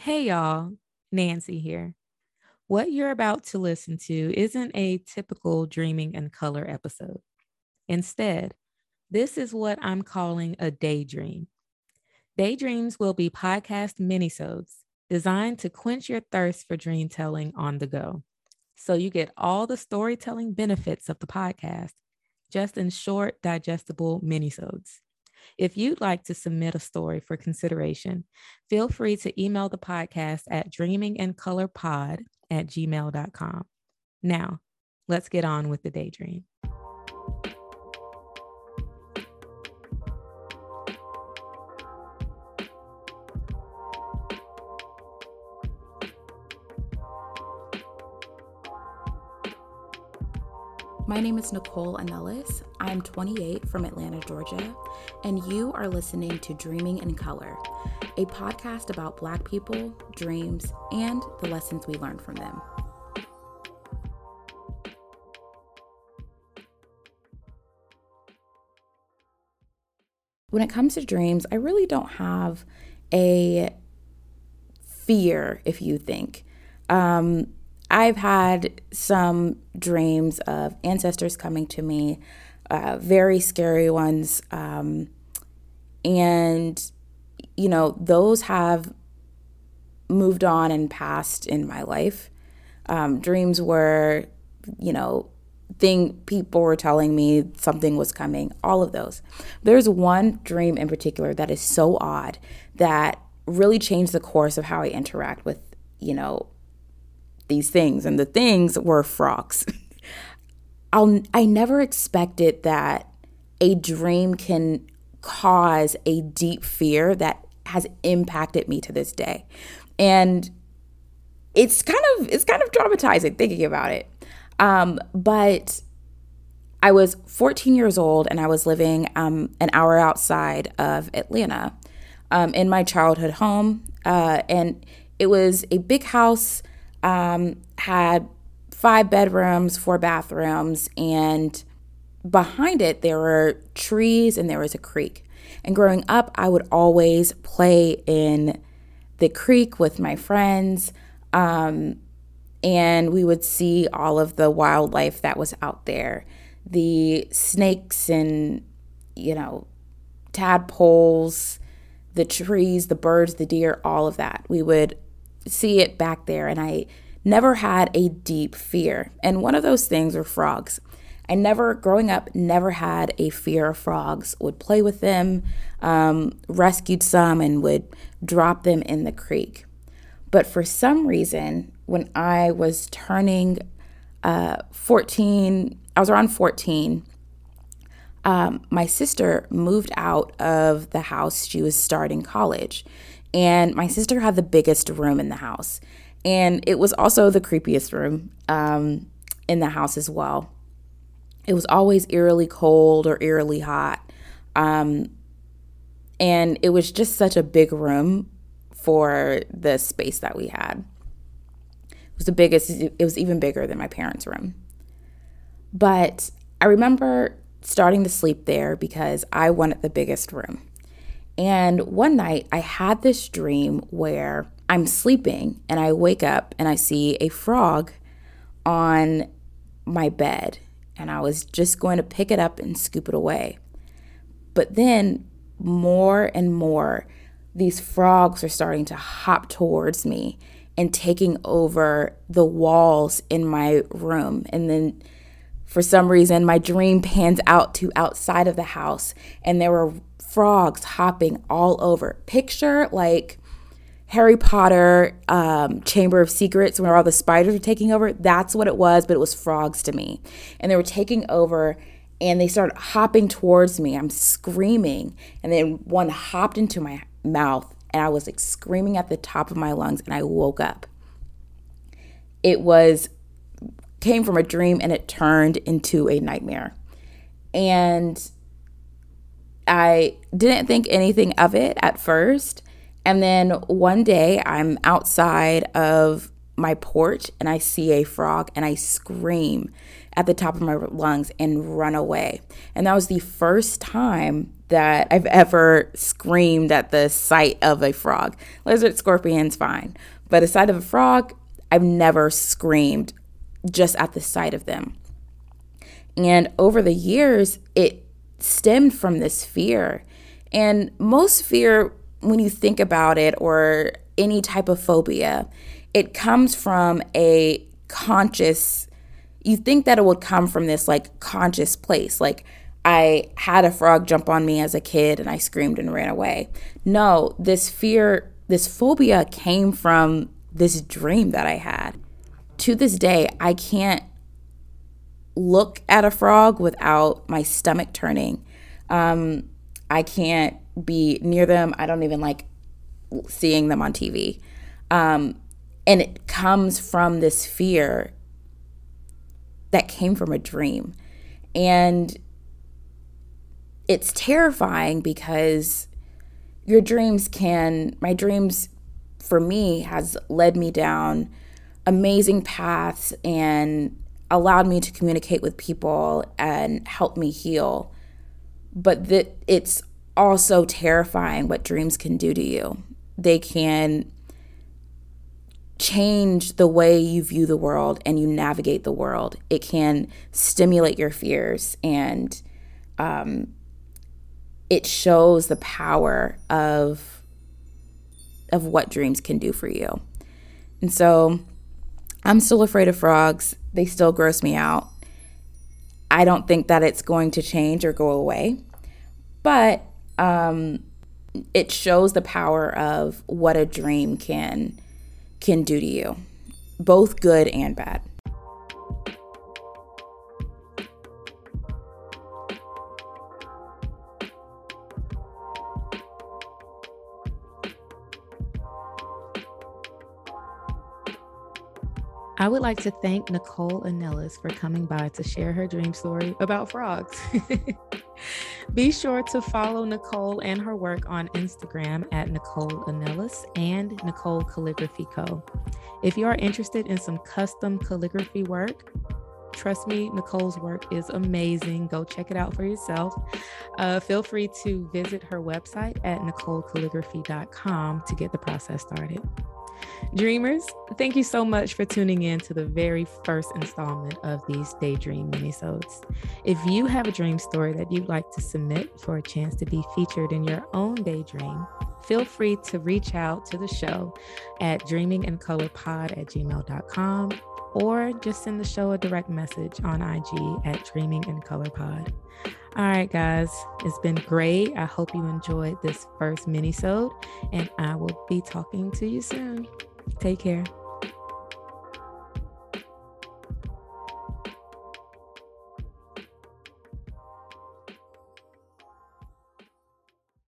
Hey, y'all. Nancy here. What you're about to listen to isn't a typical Dreaming in Color episode. Instead, this is what I'm calling a daydream. Daydreams will be podcast minisodes designed to quench your thirst for dream telling on the go. So you get all the storytelling benefits of the podcast just in short, digestible minisodes. If you'd like to submit a story for consideration, feel free to email the podcast at dreamingincolorpod at gmail.com. Now, let's get on with the daydream. My name is Nicole Anelas. I'm 28 from Atlanta, Georgia, and you are listening to Dreaming in Color, a podcast about Black people, dreams, and the lessons we learn from them. When it comes to dreams, I really don't have a fear, if you think. Um, I've had some dreams of ancestors coming to me, uh, very scary ones. Um, and, you know, those have moved on and passed in my life. Um, dreams were, you know, thing people were telling me something was coming, all of those. There's one dream in particular that is so odd that really changed the course of how I interact with, you know, these things, and the things were frogs. I'll, I never expected that a dream can cause a deep fear that has impacted me to this day. And it's kind of it's kind of traumatizing thinking about it. Um, but I was 14 years old and I was living um, an hour outside of Atlanta um, in my childhood home. Uh, and it was a big house um, had five bedrooms, four bathrooms, and behind it there were trees and there was a creek. And growing up, I would always play in the creek with my friends. Um, and we would see all of the wildlife that was out there the snakes and, you know, tadpoles, the trees, the birds, the deer, all of that. We would see it back there. And I never had a deep fear. And one of those things were frogs. I never, growing up, never had a fear of frogs. Would play with them, um, rescued some, and would drop them in the creek. But for some reason, when I was turning uh, 14, I was around 14, um, my sister moved out of the house. She was starting college. And my sister had the biggest room in the house. And it was also the creepiest room um, in the house as well. It was always eerily cold or eerily hot. Um, and it was just such a big room for the space that we had. It was the biggest, it was even bigger than my parents' room. But I remember starting to sleep there because I wanted the biggest room. And one night I had this dream where I'm sleeping and I wake up and I see a frog on my bed. And I was just going to pick it up and scoop it away. But then more and more, these frogs are starting to hop towards me and taking over the walls in my room. And then for some reason, my dream pans out to outside of the house, and there were frogs hopping all over. Picture like Harry Potter um, Chamber of Secrets where all the spiders were taking over. That's what it was, but it was frogs to me. And they were taking over and they started hopping towards me. I'm screaming. And then one hopped into my mouth and I was like screaming at the top of my lungs and I woke up. It was came from a dream and it turned into a nightmare. And I didn't think anything of it at first. And then one day I'm outside of my porch and I see a frog and I scream at the top of my lungs and run away. And that was the first time that I've ever screamed at the sight of a frog. Lizard, scorpion's fine, but the sight of a frog, I've never screamed just at the sight of them. And over the years, it stemmed from this fear. And most fear, when you think about it, or any type of phobia, it comes from a conscious, you think that it would come from this like conscious place. Like, I had a frog jump on me as a kid and I screamed and ran away. No, this fear, this phobia came from this dream that I had. To this day, I can't look at a frog without my stomach turning. Um, I can't be near them. I don't even like seeing them on TV. Um, and it comes from this fear that came from a dream. And it's terrifying because your dreams can, my dreams for me has led me down amazing paths and allowed me to communicate with people and help me heal. But that it's also terrifying what dreams can do to you. They can change the way you view the world and you navigate the world. It can stimulate your fears and um, it shows the power of of what dreams can do for you. And so I'm still afraid of frogs. They still gross me out. I don't think that it's going to change or go away. But um, it shows the power of what a dream can can do to you, both good and bad. I would like to thank Nicole Anelas for coming by to share her dream story about frogs. Be sure to follow Nicole and her work on Instagram at Nicole Anelas and Nicole Calligraphy Co. If you are interested in some custom calligraphy work, trust me, Nicole's work is amazing. Go check it out for yourself. Uh, feel free to visit her website at nicolecalligraphy.com to get the process started. Dreamers, thank you so much for tuning in to the very first installment of these Daydream minisodes. If you have a dream story that you'd like to submit for a chance to be featured in your own daydream, feel free to reach out to the show at dreamingincolorpod at gmail.com or just send the show a direct message on IG at Dreaming in Color Pod. All right, guys, it's been great. I hope you enjoyed this first mini-sode, and I will be talking to you soon. Take care.